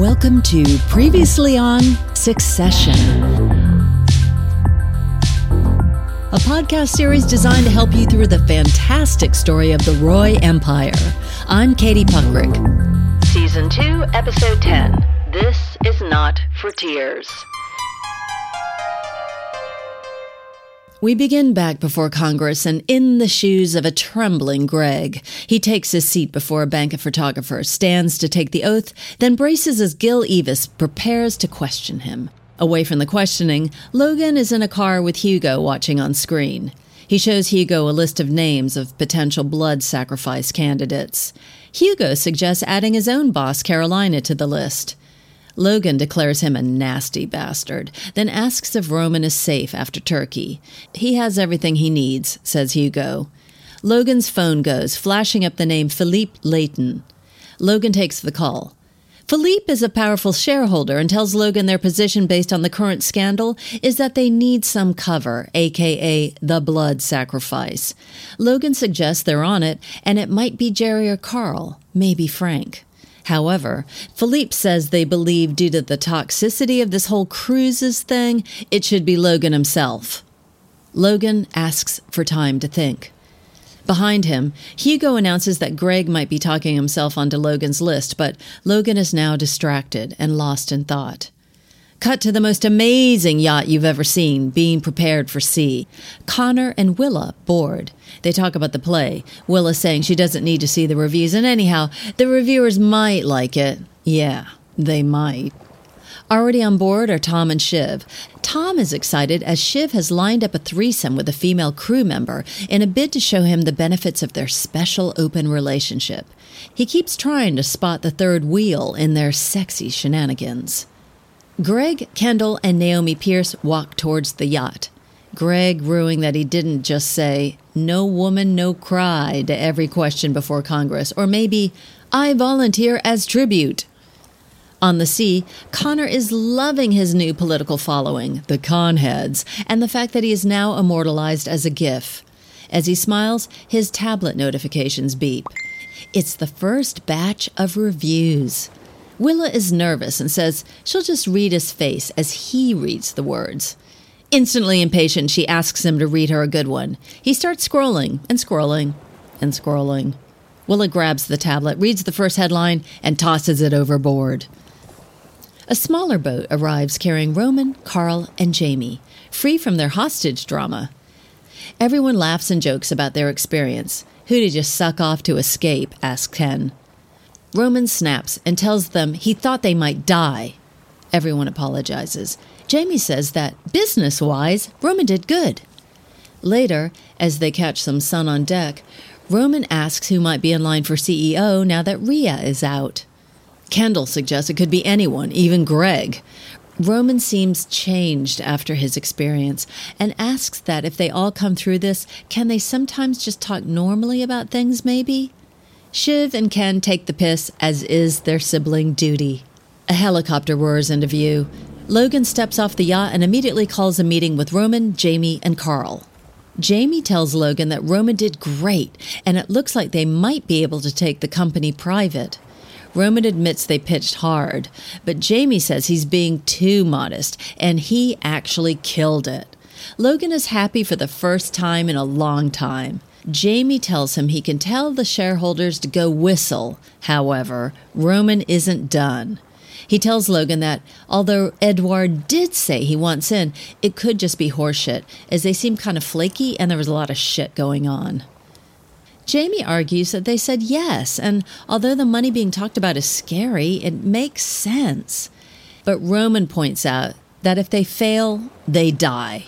Welcome to Previously on Succession, a podcast series designed to help you through the fantastic story of the Roy Empire. I'm Katie Puckrick. Season 2, Episode 10. This is not for tears. We begin back before Congress and in the shoes of a trembling Greg. He takes his seat before a bank of photographers, stands to take the oath, then braces as Gil Eavis prepares to question him. Away from the questioning, Logan is in a car with Hugo watching on screen. He shows Hugo a list of names of potential blood sacrifice candidates. Hugo suggests adding his own boss, Carolina, to the list. Logan declares him a nasty bastard, then asks if Roman is safe after Turkey. He has everything he needs, says Hugo. Logan's phone goes, flashing up the name Philippe Layton. Logan takes the call. Philippe is a powerful shareholder and tells Logan their position based on the current scandal is that they need some cover, aka the blood sacrifice. Logan suggests they're on it, and it might be Jerry or Carl, maybe Frank. However, Philippe says they believe due to the toxicity of this whole cruises thing, it should be Logan himself. Logan asks for time to think. Behind him, Hugo announces that Greg might be talking himself onto Logan's list, but Logan is now distracted and lost in thought. Cut to the most amazing yacht you've ever seen, being prepared for sea. Connor and Willa board. They talk about the play. Willa saying she doesn't need to see the reviews, and anyhow, the reviewers might like it. Yeah, they might. Already on board are Tom and Shiv. Tom is excited as Shiv has lined up a threesome with a female crew member in a bid to show him the benefits of their special open relationship. He keeps trying to spot the third wheel in their sexy shenanigans. Greg, Kendall, and Naomi Pierce walk towards the yacht. Greg ruing that he didn't just say, no woman, no cry to every question before Congress, or maybe, I volunteer as tribute. On the sea, Connor is loving his new political following, the Conheads, and the fact that he is now immortalized as a GIF. As he smiles, his tablet notifications beep. It's the first batch of reviews. Willa is nervous and says she'll just read his face as he reads the words. Instantly impatient, she asks him to read her a good one. He starts scrolling and scrolling and scrolling. Willa grabs the tablet, reads the first headline, and tosses it overboard. A smaller boat arrives carrying Roman, Carl, and Jamie, free from their hostage drama. Everyone laughs and jokes about their experience. Who did you suck off to escape? asks Ken. Roman snaps and tells them he thought they might die. Everyone apologizes. Jamie says that, business wise, Roman did good. Later, as they catch some sun on deck, Roman asks who might be in line for CEO now that Rhea is out. Kendall suggests it could be anyone, even Greg. Roman seems changed after his experience and asks that if they all come through this, can they sometimes just talk normally about things, maybe? Shiv and Ken take the piss, as is their sibling duty. A helicopter roars into view. Logan steps off the yacht and immediately calls a meeting with Roman, Jamie, and Carl. Jamie tells Logan that Roman did great, and it looks like they might be able to take the company private. Roman admits they pitched hard, but Jamie says he's being too modest, and he actually killed it. Logan is happy for the first time in a long time. Jamie tells him he can tell the shareholders to go whistle. However, Roman isn't done. He tells Logan that although Edouard did say he wants in, it could just be horseshit, as they seem kind of flaky and there was a lot of shit going on. Jamie argues that they said yes, and although the money being talked about is scary, it makes sense. But Roman points out that if they fail, they die.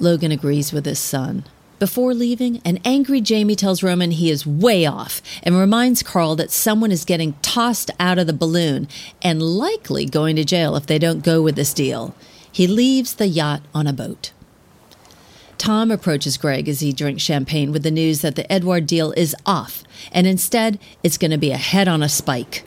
Logan agrees with his son. Before leaving, an angry Jamie tells Roman he is way off and reminds Carl that someone is getting tossed out of the balloon and likely going to jail if they don't go with this deal. He leaves the yacht on a boat. Tom approaches Greg as he drinks champagne with the news that the Edward deal is off, and instead it's going to be a head on a spike.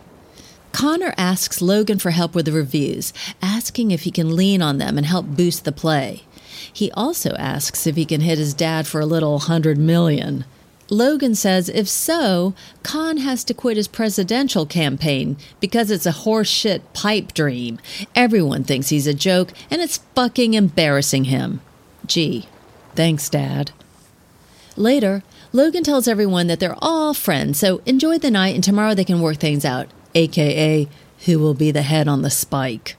Connor asks Logan for help with the reviews, asking if he can lean on them and help boost the play. He also asks if he can hit his dad for a little hundred million. Logan says if so, Khan has to quit his presidential campaign because it's a horseshit pipe dream. Everyone thinks he's a joke, and it's fucking embarrassing him. Gee, thanks, Dad. Later, Logan tells everyone that they're all friends, so enjoy the night and tomorrow they can work things out, aka who will be the head on the spike.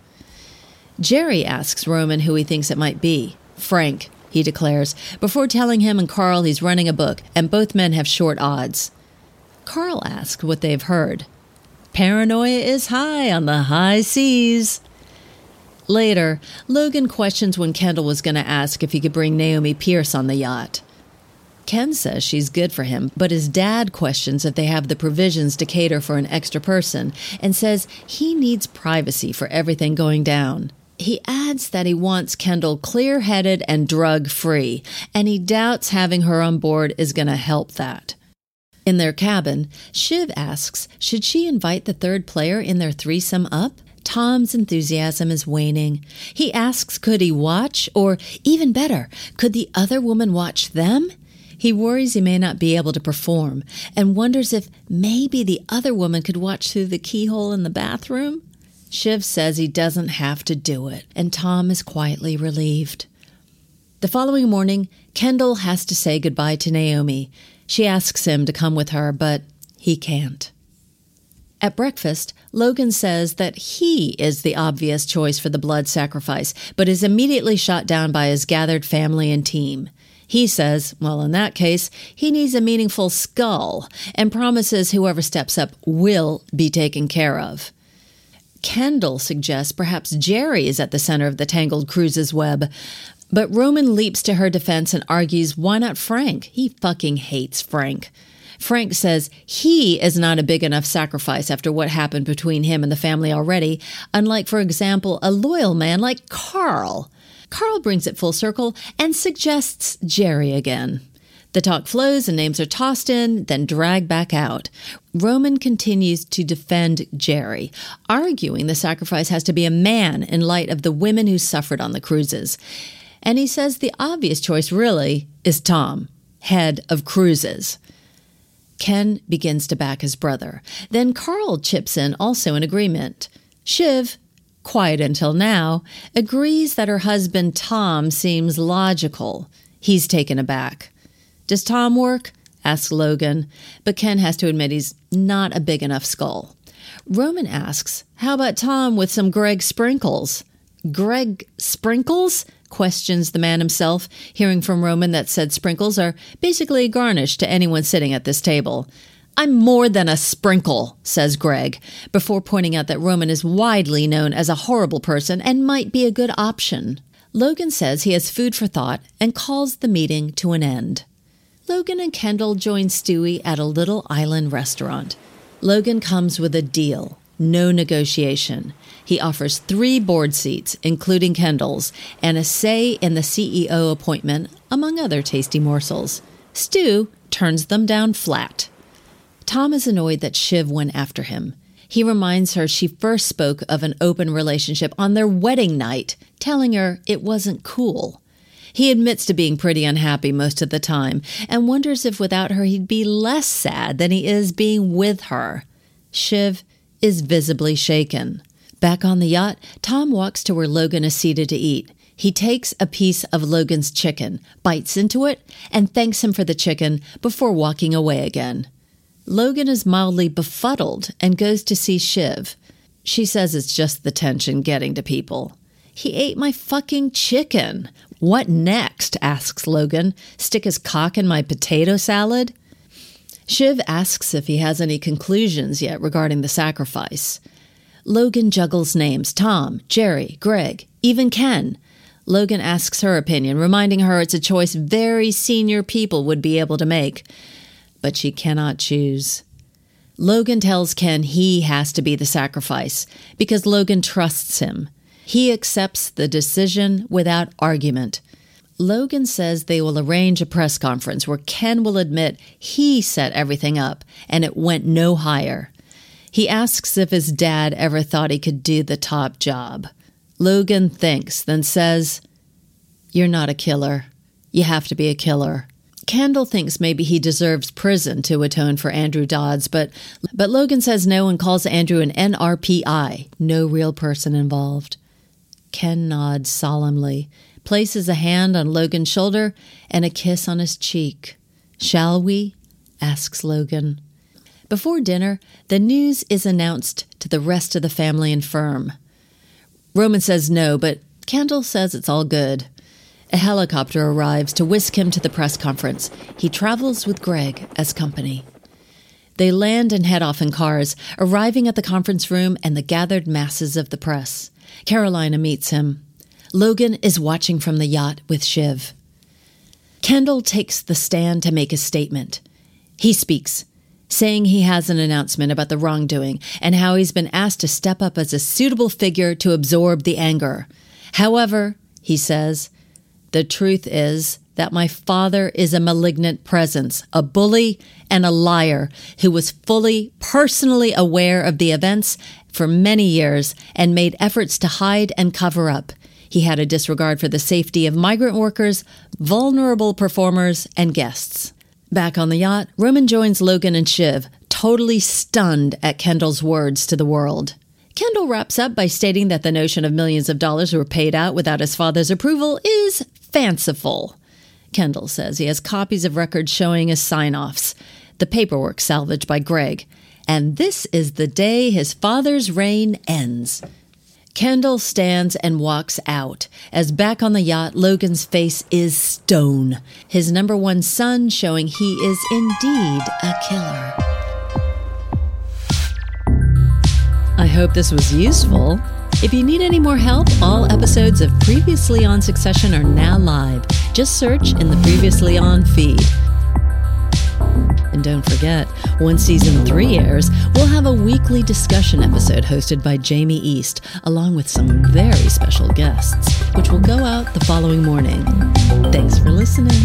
Jerry asks Roman who he thinks it might be. Frank, he declares, before telling him and Carl he's running a book, and both men have short odds. Carl asks what they've heard. Paranoia is high on the high seas. Later, Logan questions when Kendall was going to ask if he could bring Naomi Pierce on the yacht. Ken says she's good for him, but his dad questions if they have the provisions to cater for an extra person and says he needs privacy for everything going down. He adds that he wants Kendall clear headed and drug free, and he doubts having her on board is going to help that. In their cabin, Shiv asks should she invite the third player in their threesome up? Tom's enthusiasm is waning. He asks could he watch, or even better, could the other woman watch them? He worries he may not be able to perform and wonders if maybe the other woman could watch through the keyhole in the bathroom. Shiv says he doesn't have to do it, and Tom is quietly relieved. The following morning, Kendall has to say goodbye to Naomi. She asks him to come with her, but he can't. At breakfast, Logan says that he is the obvious choice for the blood sacrifice, but is immediately shot down by his gathered family and team. He says, well, in that case, he needs a meaningful skull and promises whoever steps up will be taken care of. Kendall suggests perhaps Jerry is at the center of the tangled cruises web. But Roman leaps to her defense and argues, why not Frank? He fucking hates Frank. Frank says he is not a big enough sacrifice after what happened between him and the family already, unlike, for example, a loyal man like Carl. Carl brings it full circle and suggests Jerry again. The talk flows and names are tossed in, then dragged back out. Roman continues to defend Jerry, arguing the sacrifice has to be a man in light of the women who suffered on the cruises. And he says the obvious choice really is Tom, head of cruises. Ken begins to back his brother. Then Carl chips in, also in agreement. Shiv, quiet until now, agrees that her husband Tom seems logical. He's taken aback. Does Tom work? asks Logan, but Ken has to admit he's not a big enough skull. Roman asks, How about Tom with some Greg sprinkles? Greg sprinkles? questions the man himself, hearing from Roman that said sprinkles are basically a garnish to anyone sitting at this table. I'm more than a sprinkle, says Greg, before pointing out that Roman is widely known as a horrible person and might be a good option. Logan says he has food for thought and calls the meeting to an end. Logan and Kendall join Stewy at a little island restaurant. Logan comes with a deal, no negotiation. He offers three board seats, including Kendall's, and a say in the CEO appointment, among other tasty morsels. Stu turns them down flat. Tom is annoyed that Shiv went after him. He reminds her she first spoke of an open relationship on their wedding night, telling her it wasn't cool. He admits to being pretty unhappy most of the time and wonders if without her he'd be less sad than he is being with her. Shiv is visibly shaken. Back on the yacht, Tom walks to where Logan is seated to eat. He takes a piece of Logan's chicken, bites into it, and thanks him for the chicken before walking away again. Logan is mildly befuddled and goes to see Shiv. She says it's just the tension getting to people. He ate my fucking chicken. What next? asks Logan. Stick his cock in my potato salad? Shiv asks if he has any conclusions yet regarding the sacrifice. Logan juggles names Tom, Jerry, Greg, even Ken. Logan asks her opinion, reminding her it's a choice very senior people would be able to make. But she cannot choose. Logan tells Ken he has to be the sacrifice because Logan trusts him. He accepts the decision without argument. Logan says they will arrange a press conference where Ken will admit he set everything up and it went no higher. He asks if his dad ever thought he could do the top job. Logan thinks, then says, You're not a killer. You have to be a killer. Kendall thinks maybe he deserves prison to atone for Andrew Dodds, but, but Logan says no and calls Andrew an NRPI, no real person involved. Ken nods solemnly, places a hand on Logan's shoulder and a kiss on his cheek. Shall we? asks Logan. Before dinner, the news is announced to the rest of the family and firm. Roman says no, but Kendall says it's all good. A helicopter arrives to whisk him to the press conference. He travels with Greg as company. They land and head off in cars, arriving at the conference room and the gathered masses of the press. Carolina meets him. Logan is watching from the yacht with Shiv. Kendall takes the stand to make a statement. He speaks, saying he has an announcement about the wrongdoing and how he's been asked to step up as a suitable figure to absorb the anger. However, he says, the truth is that my father is a malignant presence, a bully, and a liar who was fully, personally aware of the events for many years and made efforts to hide and cover up. He had a disregard for the safety of migrant workers, vulnerable performers, and guests. Back on the yacht, Roman joins Logan and Shiv, totally stunned at Kendall's words to the world. Kendall wraps up by stating that the notion of millions of dollars were paid out without his father's approval is fanciful. Kendall says he has copies of records showing his sign offs, the paperwork salvaged by Greg, and this is the day his father's reign ends. Kendall stands and walks out. As back on the yacht, Logan's face is stone, his number one son showing he is indeed a killer. I hope this was useful. If you need any more help, all episodes of Previously on Succession are now live. Just search in the Previously on feed. And don't forget, when season three airs, we'll have a weekly discussion episode hosted by Jamie East, along with some very special guests, which will go out the following morning. Thanks for listening.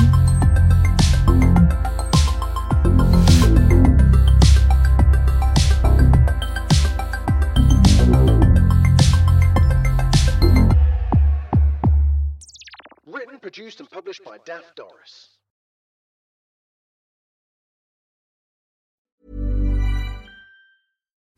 Daft Doris.